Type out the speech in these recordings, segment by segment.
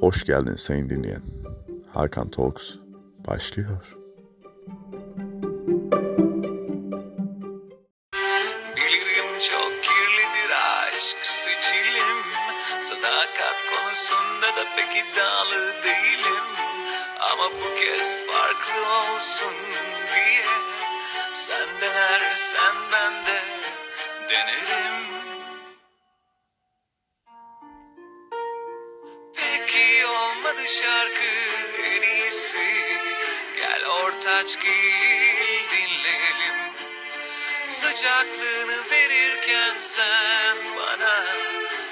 Hoş geldin sayın dinleyen. Hakan Talks başlıyor. Bilirim çok kirlidir aşk sicilim Sadakat konusunda da pek iddialı değilim Ama bu kez farklı olsun diye Sen denersen ben de denerim şarkı en iyisi. Gel ortaç gil dinleyelim. Sıcaklığını verirken sen bana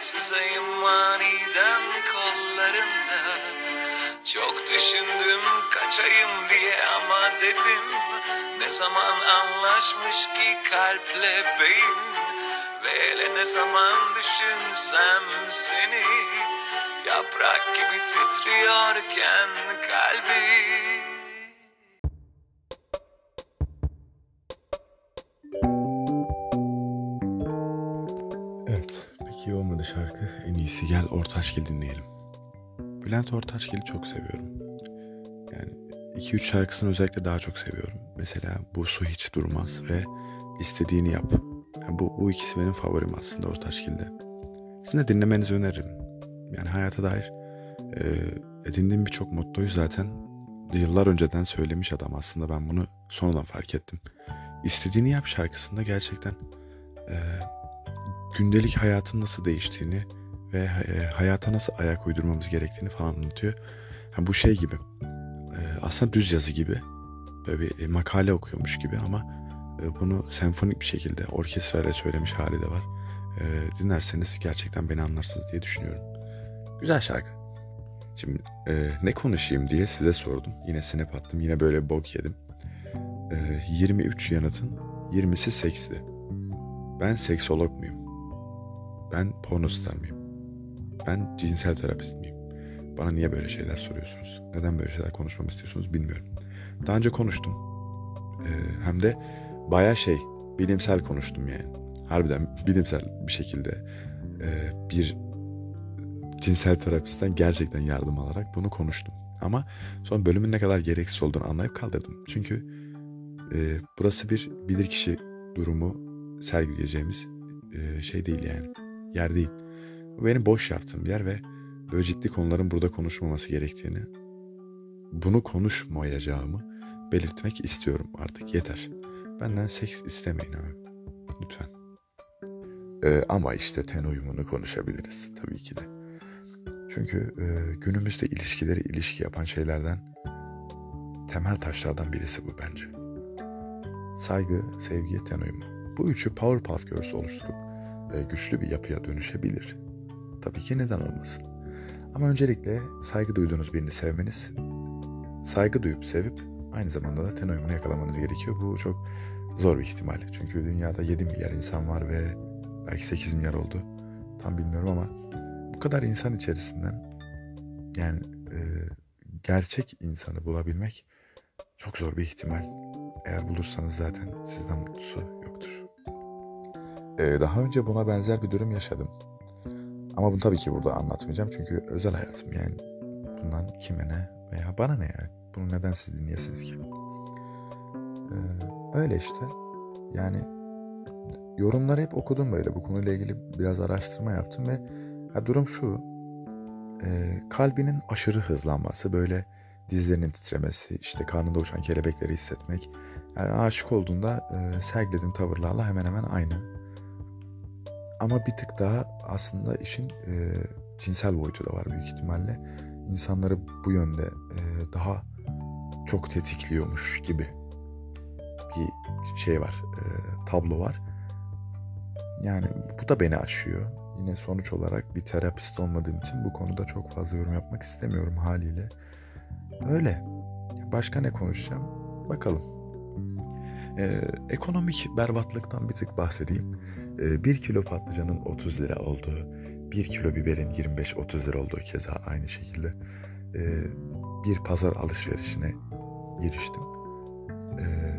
Sızayım aniden kollarında. Çok düşündüm kaçayım diye ama dedim Ne zaman anlaşmış ki kalple beyin? Ve ne zaman düşünsem seni Yaprak gibi titriyorken kalbim Evet, peki olmadı şarkı. En iyisi gel Ortaçgil dinleyelim. Bülent Ortaçgil'i çok seviyorum. Yani 2-3 şarkısını özellikle daha çok seviyorum. Mesela Bu Su Hiç Durmaz ve İstediğini Yap. Yani bu, bu ikisi benim favorim aslında Ortaçgil'de. Sizin de dinlemenizi öneririm. Yani hayata dair e, edindiğim birçok mottoyu zaten yıllar önceden söylemiş adam aslında ben bunu sonradan fark ettim. İstediğini Yap şarkısında gerçekten e, gündelik hayatın nasıl değiştiğini ve e, hayata nasıl ayak uydurmamız gerektiğini falan anlatıyor. Yani bu şey gibi e, aslında düz yazı gibi böyle bir e, makale okuyormuş gibi ama e, bunu senfonik bir şekilde orkestrayla söylemiş hali de var. E, dinlerseniz gerçekten beni anlarsınız diye düşünüyorum. Güzel şarkı. Şimdi e, ne konuşayım diye size sordum. Yine snap attım. Yine böyle bok yedim. E, 23 yanıtın 20'si seksli. Ben seksolog muyum? Ben pornostar mıyım? Ben cinsel terapist miyim? Bana niye böyle şeyler soruyorsunuz? Neden böyle şeyler konuşmamı istiyorsunuz bilmiyorum. Daha önce konuştum. Ee, hem de baya şey, bilimsel konuştum yani. Harbiden bilimsel bir şekilde e, bir cinsel terapistten gerçekten yardım alarak bunu konuştum. Ama son bölümün ne kadar gereksiz olduğunu anlayıp kaldırdım. Çünkü e, burası bir bilirkişi durumu sergileyeceğimiz e, şey değil yani. Yer değil. Bu benim boş yaptığım bir yer ve böyle ciddi konuların burada konuşmaması gerektiğini, bunu konuşmayacağımı belirtmek istiyorum artık yeter. Benden seks istemeyin abi. Lütfen. Ee, ama işte ten uyumunu konuşabiliriz tabii ki de. Çünkü e, günümüzde ilişkileri ilişki yapan şeylerden temel taşlardan birisi bu bence. Saygı, sevgi, ten uyumu. Bu üçü Powerpuff Girls oluşturup e, güçlü bir yapıya dönüşebilir. Tabii ki neden olmasın. Ama öncelikle saygı duyduğunuz birini sevmeniz, saygı duyup sevip aynı zamanda da ten uyumunu yakalamanız gerekiyor. Bu çok zor bir ihtimal. Çünkü dünyada 7 milyar insan var ve belki 8 milyar oldu. Tam bilmiyorum ama bu kadar insan içerisinden yani e, gerçek insanı bulabilmek çok zor bir ihtimal. Eğer bulursanız zaten sizden mutlusu yoktur. Ee, daha önce buna benzer bir durum yaşadım. Ama bunu tabii ki burada anlatmayacağım çünkü özel hayatım yani. Bundan kime ne veya bana ne yani. Bunu neden siz dinleyesiniz ki? Ee, öyle işte. Yani yorumları hep okudum böyle. Bu konuyla ilgili biraz araştırma yaptım ve ya durum şu. E, kalbinin aşırı hızlanması, böyle dizlerinin titremesi, işte karnında uçan kelebekleri hissetmek. Yani aşık olduğunda e, sergilediğin tavırlarla hemen hemen aynı. Ama bir tık daha aslında işin e, cinsel boyutu da var büyük ihtimalle. İnsanları bu yönde e, daha çok tetikliyormuş gibi bir şey var, e, tablo var. Yani bu da beni aşıyor. Yine sonuç olarak bir terapist olmadığım için bu konuda çok fazla yorum yapmak istemiyorum haliyle. Öyle. Başka ne konuşacağım? Bakalım. Ee, ekonomik berbatlıktan bir tık bahsedeyim. Ee, 1 kilo patlıcanın 30 lira olduğu, 1 kilo biberin 25-30 lira olduğu keza aynı şekilde ee, bir pazar alışverişine giriştim. Ee,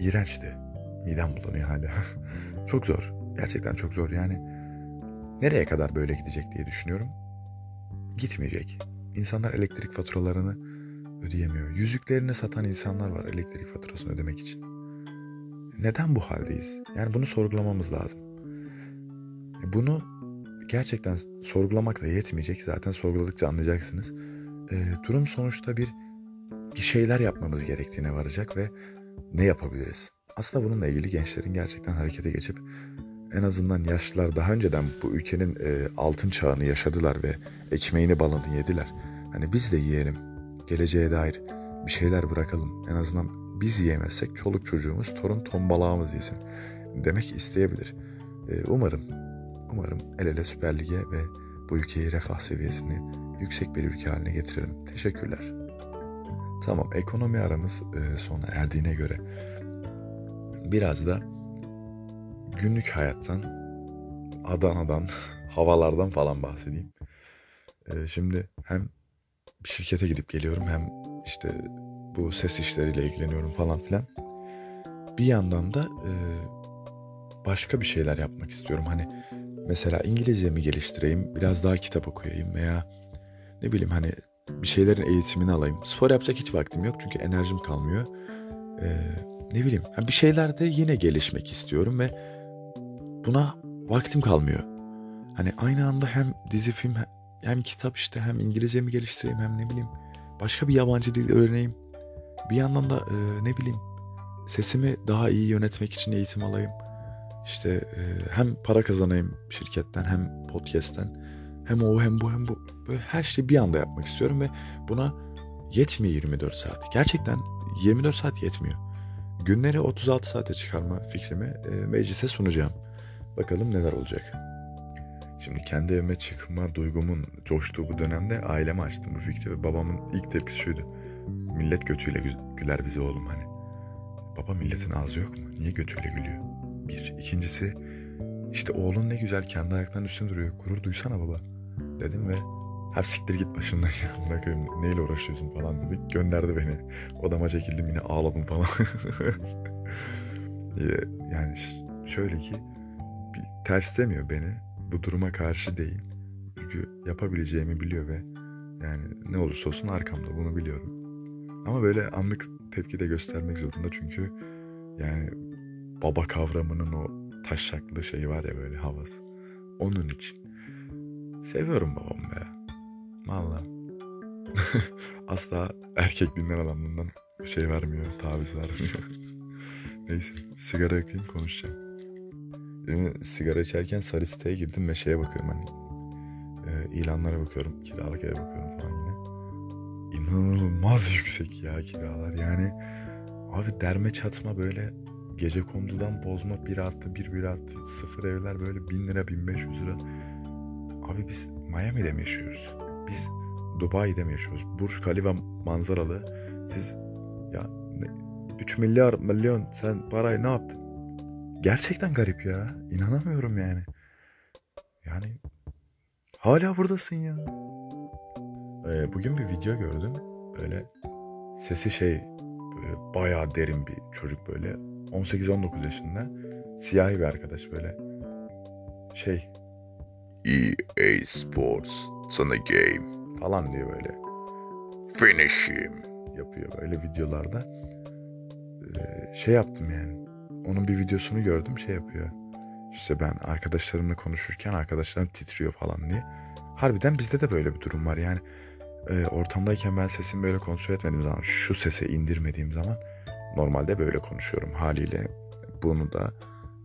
iğrençti. Midem bulanıyor hala. çok zor. Gerçekten çok zor. Yani nereye kadar böyle gidecek diye düşünüyorum. Gitmeyecek. insanlar elektrik faturalarını ödeyemiyor. Yüzüklerini satan insanlar var elektrik faturasını ödemek için. Neden bu haldeyiz? Yani bunu sorgulamamız lazım. Bunu gerçekten sorgulamakla yetmeyecek. Zaten sorguladıkça anlayacaksınız. E, durum sonuçta bir bir şeyler yapmamız gerektiğine varacak ve ne yapabiliriz? Aslında bununla ilgili gençlerin gerçekten harekete geçip azından yaşlılar daha önceden bu ülkenin e, altın çağını yaşadılar ve ekmeğini balını yediler. Hani biz de yiyelim. Geleceğe dair bir şeyler bırakalım. En azından biz yiyemezsek çoluk çocuğumuz, torun tombalağımız yesin demek isteyebilir. E, umarım, umarım el ele Süper Lig'e ve bu ülkeyi refah seviyesini yüksek bir ülke haline getirelim. Teşekkürler. Tamam ekonomi aramız e, sona erdiğine göre biraz da günlük hayattan, Adana'dan, havalardan falan bahsedeyim. E, şimdi hem şirkete gidip geliyorum hem işte bu ses işleriyle ilgileniyorum falan filan. Bir yandan da e, başka bir şeyler yapmak istiyorum. Hani mesela İngilizcemi geliştireyim, biraz daha kitap okuyayım veya ne bileyim hani bir şeylerin eğitimini alayım. Spor yapacak hiç vaktim yok çünkü enerjim kalmıyor. Ee, ne bileyim bir şeylerde yine gelişmek istiyorum ve buna vaktim kalmıyor. Hani aynı anda hem dizi film hem kitap işte hem İngilizcemi geliştireyim hem ne bileyim başka bir yabancı dil öğreneyim. Bir yandan da e, ne bileyim sesimi daha iyi yönetmek için eğitim alayım. İşte e, hem para kazanayım şirketten hem podcast'ten hem o hem bu hem bu. Böyle her şeyi bir anda yapmak istiyorum ve buna yetmiyor 24 saat. Gerçekten 24 saat yetmiyor. Günleri 36 saate çıkarma fikrimi e, meclise sunacağım. Bakalım neler olacak. Şimdi kendi evime çıkma duygumun coştuğu bu dönemde aileme açtım bu fikri ve babamın ilk tepkisi şuydu. Millet götüyle güler bize oğlum hani. Baba milletin ağzı yok mu? Niye götüyle gülüyor? Bir. İkincisi işte oğlun ne güzel kendi ayaklarının üstünde duruyor. Gurur duysana baba. Dedim ve hep git başımdan ya bırakıyorum neyle uğraşıyorsun falan dedi. Gönderdi beni. Odama çekildim yine ağladım falan. yani şöyle ki terslemiyor beni. Bu duruma karşı değil. Çünkü yapabileceğimi biliyor ve yani ne olursa olsun arkamda bunu biliyorum. Ama böyle anlık tepki de göstermek zorunda çünkü yani baba kavramının o taşaklı şeyi var ya böyle havası. Onun için. Seviyorum babamı be. Valla. Asla erkek dinler adamından şey vermiyor, taviz vermiyor. Neyse, sigara yakayım konuşacağım. Sigara içerken sarı siteye girdim ve şeye bakıyorum hani e, ilanlara bakıyorum, kiralık eve bakıyorum falan yine. İnanılmaz yüksek ya kiralar yani. Abi derme çatma böyle gece kondudan bozma 1 artı 1 1 artı 0 evler böyle 1000 lira 1500 lira. Abi biz Miami'de mi yaşıyoruz? Biz Dubai'de mi yaşıyoruz? Burj Khalifa manzaralı. Siz ya 3 milyar milyon sen parayı ne yaptın? Gerçekten garip ya. İnanamıyorum yani. Yani hala buradasın ya. Ee, bugün bir video gördüm. Böyle sesi şey böyle bayağı derin bir çocuk böyle 18-19 yaşında siyahi bir arkadaş böyle şey EA Sports sana game falan diyor böyle finish him yapıyor böyle videolarda ee, şey yaptım yani onun bir videosunu gördüm şey yapıyor işte ben arkadaşlarımla konuşurken arkadaşlarım titriyor falan diye harbiden bizde de böyle bir durum var yani e, ortamdayken ben sesimi böyle kontrol etmediğim zaman şu sese indirmediğim zaman normalde böyle konuşuyorum haliyle bunu da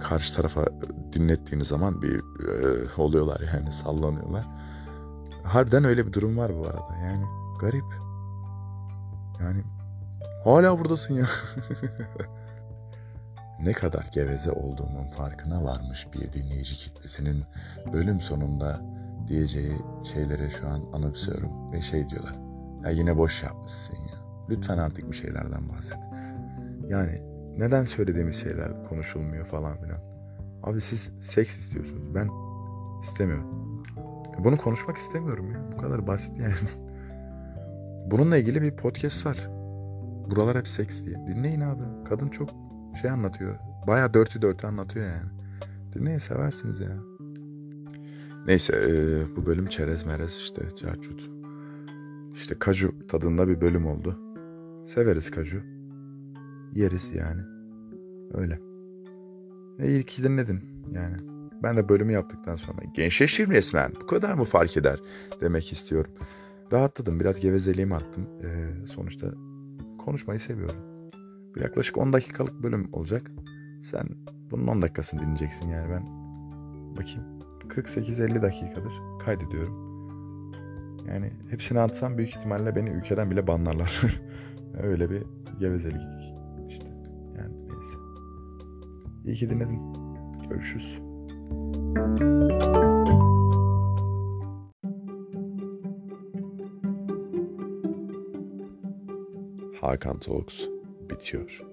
karşı tarafa dinlettiğiniz zaman bir e, oluyorlar yani sallanıyorlar. Harbiden öyle bir durum var bu arada yani garip. Yani hala buradasın ya. ne kadar geveze olduğumun farkına varmış bir dinleyici kitlesinin bölüm sonunda diyeceği şeyleri şu an anımsıyorum ve şey diyorlar. Ya yine boş yapmışsın ya. Lütfen artık bir şeylerden bahset. Yani neden söylediğimiz şeyler konuşulmuyor falan filan. Abi siz seks istiyorsunuz. Ben istemiyorum. Bunu konuşmak istemiyorum ya. Bu kadar basit yani. Bununla ilgili bir podcast var. Buralar hep seks diye. Dinleyin abi. Kadın çok şey anlatıyor. Baya dörtü dörtü anlatıyor yani. Dinleyin seversiniz ya. Neyse e, bu bölüm çerez merez işte çarçut. işte kaju tadında bir bölüm oldu. Severiz kaju. Yeriz yani. Öyle. E iyi ki dinledin yani. Ben de bölümü yaptıktan sonra gençleşir resmen bu kadar mı fark eder demek istiyorum. Rahatladım biraz gevezeliğimi attım. Ee, sonuçta konuşmayı seviyorum. Bir yaklaşık 10 dakikalık bölüm olacak. Sen bunun 10 dakikasını dinleyeceksin yani ben bakayım 48-50 dakikadır kaydediyorum. Yani hepsini atsam büyük ihtimalle beni ülkeden bile banlarlar. Öyle bir gevezelik işte. Yani neyse. İyi ki dinledin. Görüşürüz. Hakan Talks bitiyor.